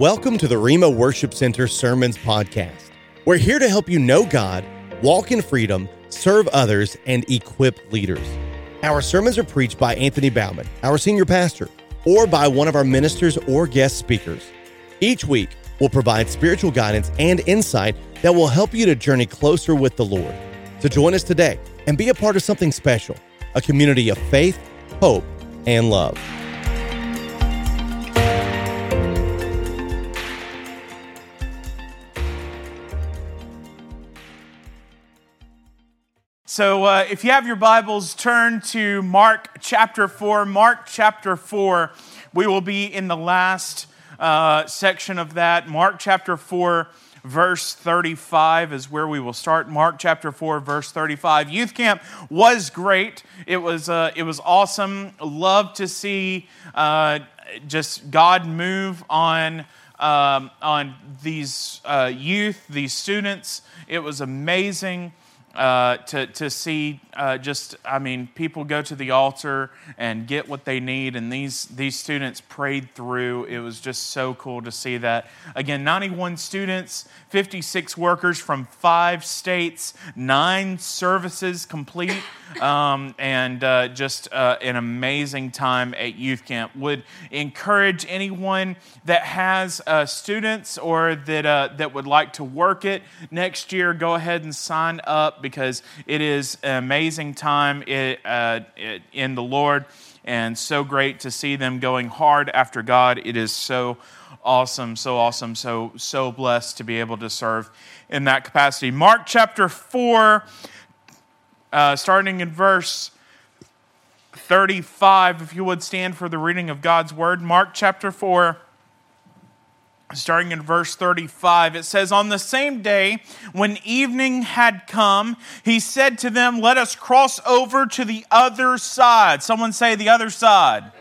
Welcome to the Rhema Worship Center Sermons Podcast. We're here to help you know God, walk in freedom, serve others, and equip leaders. Our sermons are preached by Anthony Baumann, our senior pastor, or by one of our ministers or guest speakers. Each week, we'll provide spiritual guidance and insight that will help you to journey closer with the Lord. So join us today and be a part of something special a community of faith, hope, and love. So, uh, if you have your Bibles, turn to Mark chapter 4. Mark chapter 4, we will be in the last uh, section of that. Mark chapter 4, verse 35 is where we will start. Mark chapter 4, verse 35. Youth camp was great, it was, uh, it was awesome. Love to see uh, just God move on. Um, on these uh, youth, these students. It was amazing uh, to, to see uh, just, I mean, people go to the altar and get what they need, and these, these students prayed through. It was just so cool to see that. Again, 91 students, 56 workers from five states, nine services complete, um, and uh, just uh, an amazing time at youth camp. Would encourage anyone that has uh, students or that, that would like to work it next year, go ahead and sign up because it is an amazing time uh, in the Lord and so great to see them going hard after God. It is so awesome, so awesome, so so blessed to be able to serve in that capacity. Mark chapter 4 uh, starting in verse 35 if you would stand for the reading of God's word. Mark chapter 4 starting in verse 35, it says, On the same day, when evening had come, he said to them, Let us cross over to the other side. Someone say, The other side.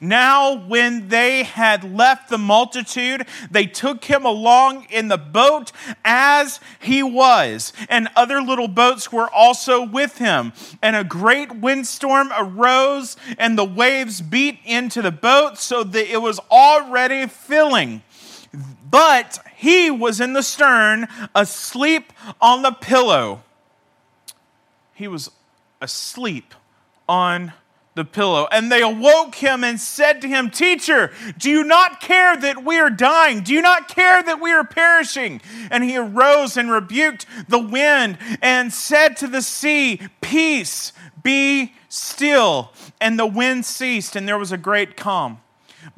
Now, when they had left the multitude, they took him along in the boat as he was, and other little boats were also with him. And a great windstorm arose, and the waves beat into the boat so that it was already filling. But he was in the stern, asleep on the pillow. He was asleep on the pillow. And they awoke him and said to him, Teacher, do you not care that we are dying? Do you not care that we are perishing? And he arose and rebuked the wind and said to the sea, Peace, be still. And the wind ceased, and there was a great calm.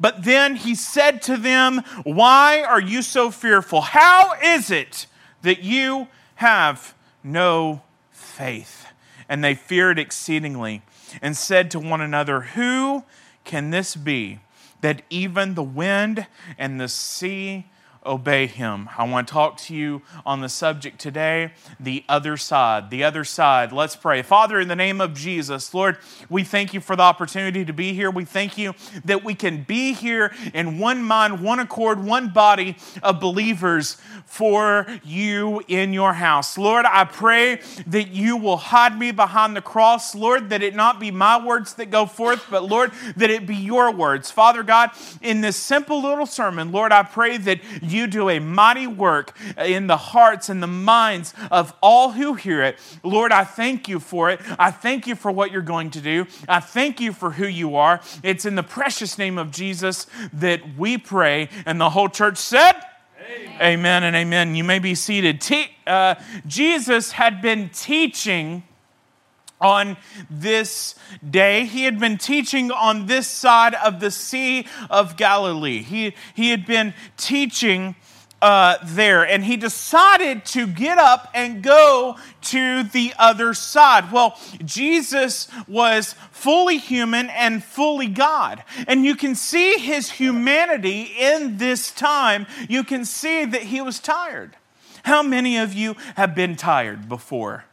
But then he said to them, Why are you so fearful? How is it that you have no faith? And they feared exceedingly and said to one another, Who can this be that even the wind and the sea obey him. I want to talk to you on the subject today the other side. The other side. Let's pray. Father, in the name of Jesus, Lord, we thank you for the opportunity to be here. We thank you that we can be here in one mind, one accord, one body of believers for you in your house. Lord, I pray that you will hide me behind the cross, Lord, that it not be my words that go forth, but Lord, that it be your words. Father God, in this simple little sermon, Lord, I pray that you do a mighty work in the hearts and the minds of all who hear it. Lord, I thank you for it. I thank you for what you're going to do. I thank you for who you are. It's in the precious name of Jesus that we pray. And the whole church said, Amen, amen and amen. You may be seated. Te- uh, Jesus had been teaching on this day. He had been teaching on this side of the Sea of Galilee. He, he had been teaching uh, there, and he decided to get up and go to the other side. Well, Jesus was fully human and fully God. And you can see his humanity in this time. You can see that he was tired. How many of you have been tired before?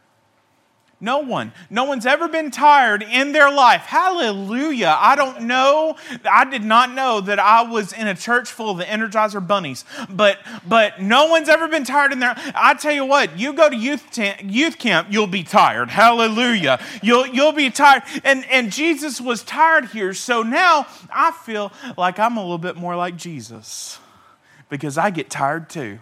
No one. No one's ever been tired in their life. Hallelujah. I don't know. I did not know that I was in a church full of the Energizer bunnies. But but no one's ever been tired in there. I tell you what, you go to youth youth camp, you'll be tired. Hallelujah. You'll you'll be tired. And and Jesus was tired here. So now I feel like I'm a little bit more like Jesus. because I get tired too.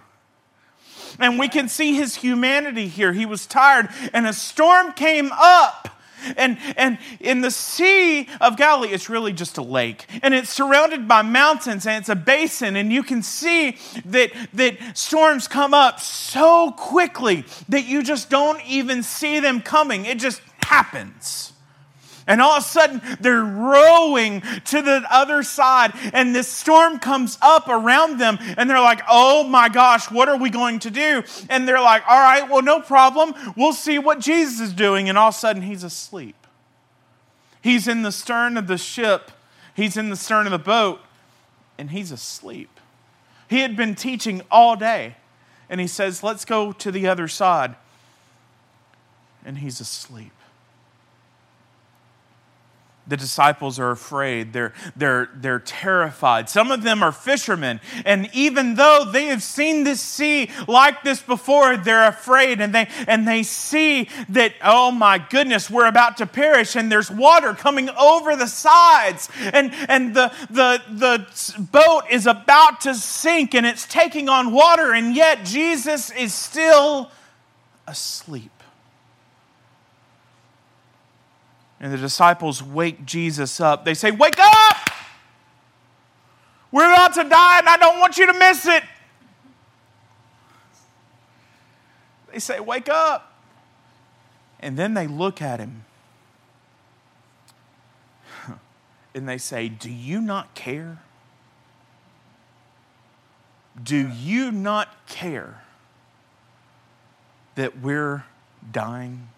And we can see his humanity here. He was tired, and a storm came up. And, and in the Sea of Galilee, it's really just a lake. And it's surrounded by mountains and it's a basin. And you can see that, that storms come up so quickly that you just don't even see them coming. It just happens. And all of a sudden, they're rowing to the other side, and this storm comes up around them, and they're like, Oh my gosh, what are we going to do? And they're like, All right, well, no problem. We'll see what Jesus is doing. And all of a sudden, he's asleep. He's in the stern of the ship, he's in the stern of the boat, and he's asleep. He had been teaching all day, and he says, Let's go to the other side. And he's asleep the disciples are afraid. They're, they're, they're terrified. Some of them are fishermen. And even though they have seen this sea like this before, they're afraid. And they, and they see that, oh my goodness, we're about to perish. And there's water coming over the sides. And, and the, the, the boat is about to sink and it's taking on water. And yet Jesus is still asleep. And the disciples wake Jesus up. They say, Wake up! We're about to die, and I don't want you to miss it. They say, Wake up. And then they look at him and they say, Do you not care? Do you not care that we're dying?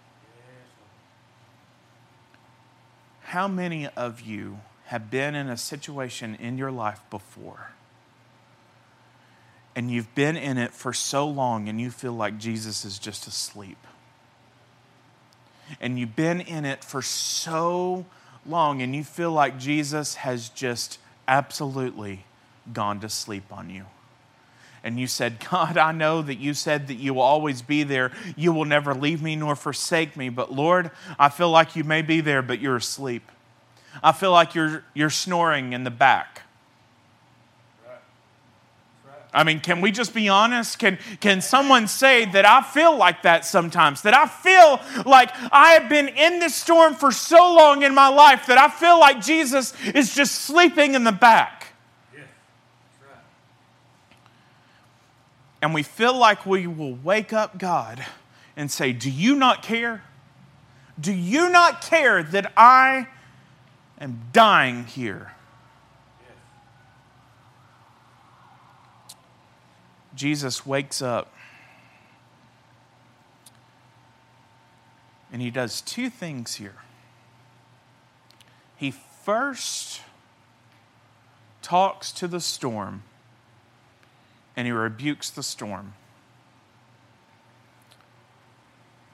How many of you have been in a situation in your life before? And you've been in it for so long and you feel like Jesus is just asleep. And you've been in it for so long and you feel like Jesus has just absolutely gone to sleep on you and you said, God, I know that you said that you will always be there. You will never leave me nor forsake me. But Lord, I feel like you may be there, but you're asleep. I feel like you're, you're snoring in the back. I mean, can we just be honest? Can, can someone say that I feel like that sometimes? That I feel like I have been in this storm for so long in my life that I feel like Jesus is just sleeping in the back. And we feel like we will wake up God and say, Do you not care? Do you not care that I am dying here? Jesus wakes up and he does two things here. He first talks to the storm and he rebukes the storm.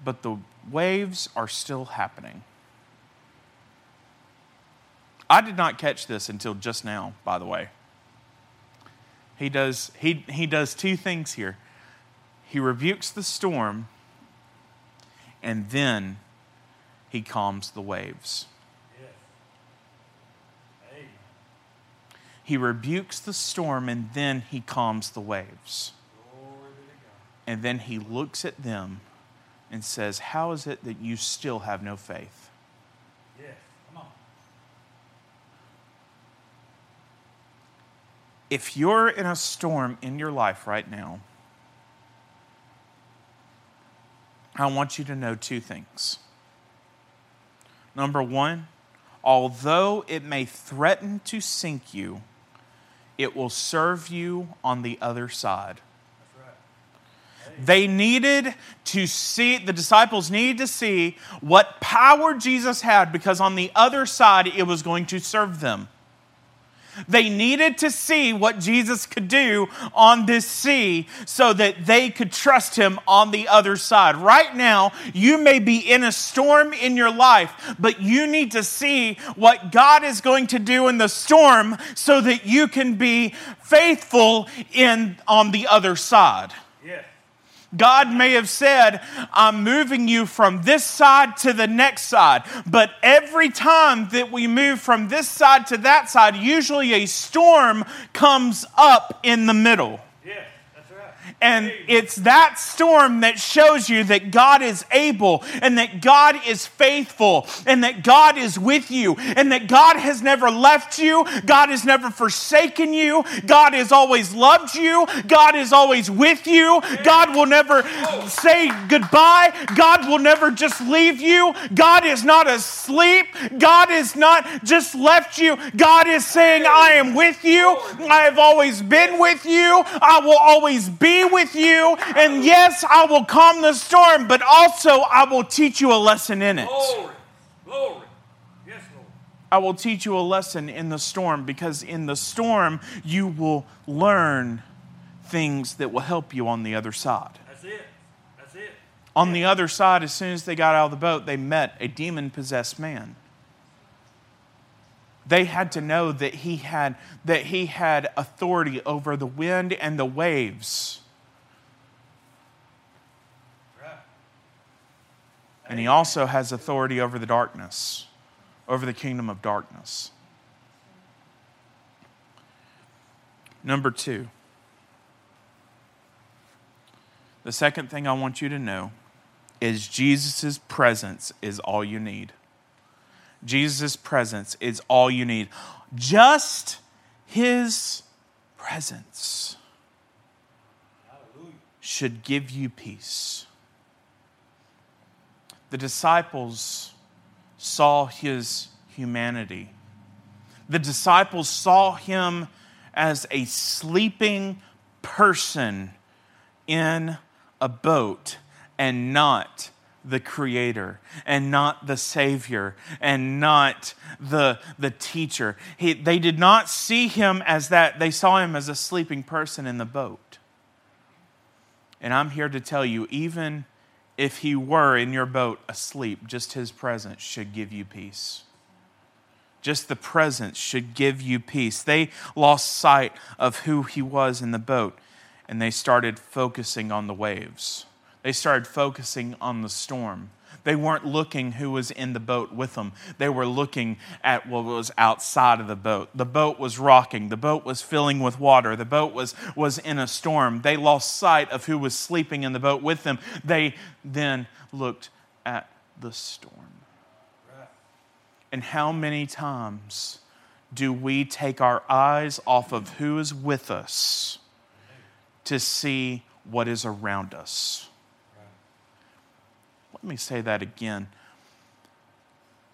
But the waves are still happening. I did not catch this until just now, by the way. He does, he, he does two things here. He rebukes the storm, and then he calms the waves. He rebukes the storm and then he calms the waves. And then he looks at them and says, How is it that you still have no faith? Yes, come on. If you're in a storm in your life right now, I want you to know two things. Number one, although it may threaten to sink you, it will serve you on the other side. They needed to see, the disciples needed to see what power Jesus had because on the other side it was going to serve them. They needed to see what Jesus could do on this sea so that they could trust him on the other side. Right now, you may be in a storm in your life, but you need to see what God is going to do in the storm so that you can be faithful in on the other side. God may have said, I'm moving you from this side to the next side. But every time that we move from this side to that side, usually a storm comes up in the middle. And it's that storm that shows you that God is able and that God is faithful and that God is with you and that God has never left you. God has never forsaken you. God has always loved you. God is always with you. God will never say goodbye. God will never just leave you. God is not asleep. God is not just left you. God is saying, I am with you. I have always been with you. I will always be with you. And yes, I will calm the storm, but also I will teach you a lesson in it. Glory. Glory. Yes, Lord. I will teach you a lesson in the storm because in the storm you will learn things that will help you on the other side. That's it. That's it. On the other side, as soon as they got out of the boat, they met a demon possessed man. They had to know that he had, that he had authority over the wind and the waves. And he also has authority over the darkness, over the kingdom of darkness. Number two, the second thing I want you to know is Jesus' presence is all you need. Jesus' presence is all you need. Just his presence should give you peace. The disciples saw his humanity. The disciples saw him as a sleeping person in a boat and not the creator and not the savior and not the, the teacher. He, they did not see him as that, they saw him as a sleeping person in the boat. And I'm here to tell you, even if he were in your boat asleep, just his presence should give you peace. Just the presence should give you peace. They lost sight of who he was in the boat and they started focusing on the waves. They started focusing on the storm. They weren't looking who was in the boat with them. They were looking at what was outside of the boat. The boat was rocking. The boat was filling with water. The boat was, was in a storm. They lost sight of who was sleeping in the boat with them. They then looked at the storm. And how many times do we take our eyes off of who is with us to see what is around us? Let me say that again.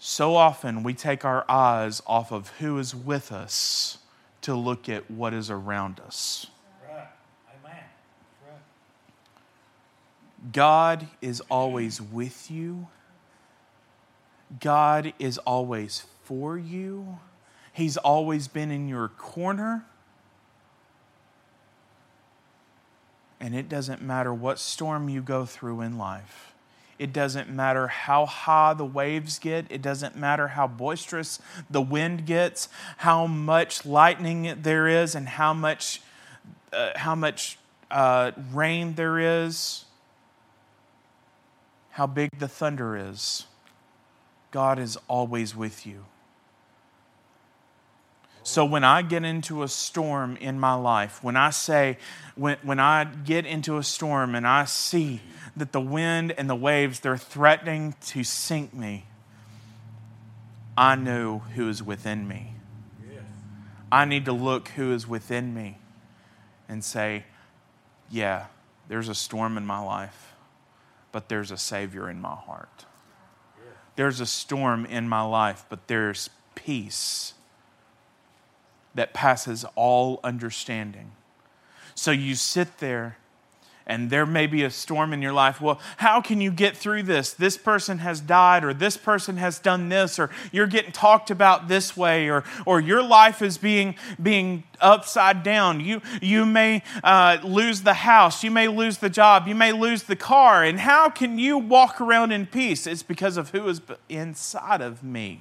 So often we take our eyes off of who is with us to look at what is around us. God is always with you. God is always for you. He's always been in your corner. And it doesn't matter what storm you go through in life. It doesn't matter how high the waves get. It doesn't matter how boisterous the wind gets, how much lightning there is, and how much, uh, how much uh, rain there is, how big the thunder is. God is always with you. So when I get into a storm in my life, when I say, when, when I get into a storm and I see that the wind and the waves, they're threatening to sink me, I know who is within me. I need to look who is within me and say, yeah, there's a storm in my life, but there's a Savior in my heart. There's a storm in my life, but there's peace that passes all understanding. So you sit there and there may be a storm in your life. Well, how can you get through this? This person has died, or this person has done this, or you're getting talked about this way, or, or your life is being, being upside down. You, you may uh, lose the house, you may lose the job, you may lose the car. And how can you walk around in peace? It's because of who is inside of me,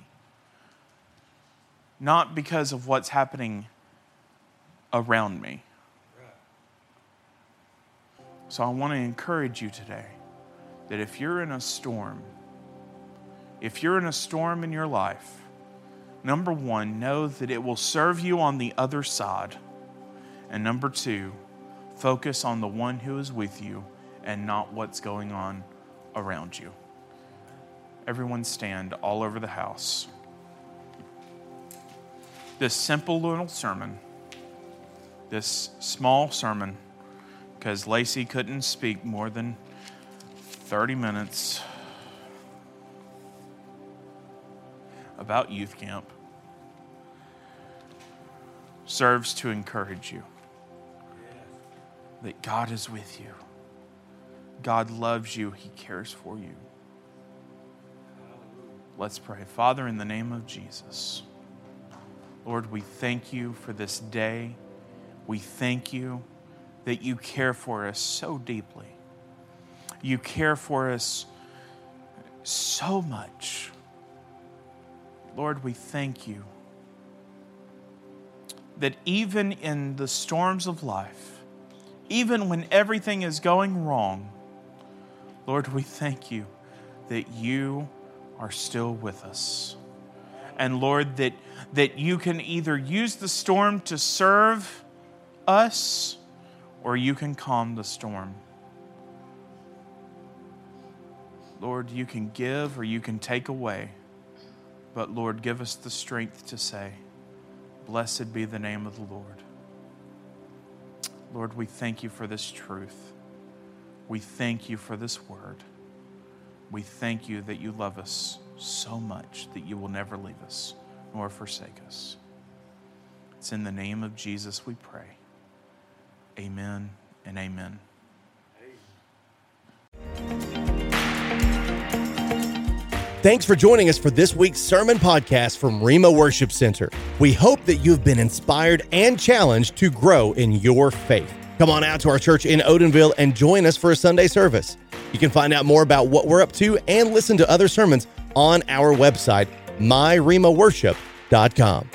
not because of what's happening around me. So I want to encourage you today that if you're in a storm, if you're in a storm in your life, number one, know that it will serve you on the other side. And number two, Focus on the one who is with you and not what's going on around you. Everyone stand all over the house. This simple little sermon, this small sermon, because Lacey couldn't speak more than 30 minutes about youth camp, serves to encourage you that God is with you. God loves you, He cares for you. Let's pray. Father, in the name of Jesus, Lord, we thank you for this day. We thank you that you care for us so deeply. You care for us so much. Lord, we thank you that even in the storms of life, even when everything is going wrong, Lord, we thank you that you are still with us. And Lord, that, that you can either use the storm to serve us or you can calm the storm. Lord, you can give or you can take away. But Lord, give us the strength to say, Blessed be the name of the Lord. Lord, we thank you for this truth. We thank you for this word. We thank you that you love us so much that you will never leave us nor forsake us. It's in the name of Jesus we pray. Amen and amen. Thanks for joining us for this week's sermon podcast from Rhema Worship Center. We hope that you've been inspired and challenged to grow in your faith. Come on out to our church in Odenville and join us for a Sunday service. You can find out more about what we're up to and listen to other sermons on our website, myrhemaworship.com.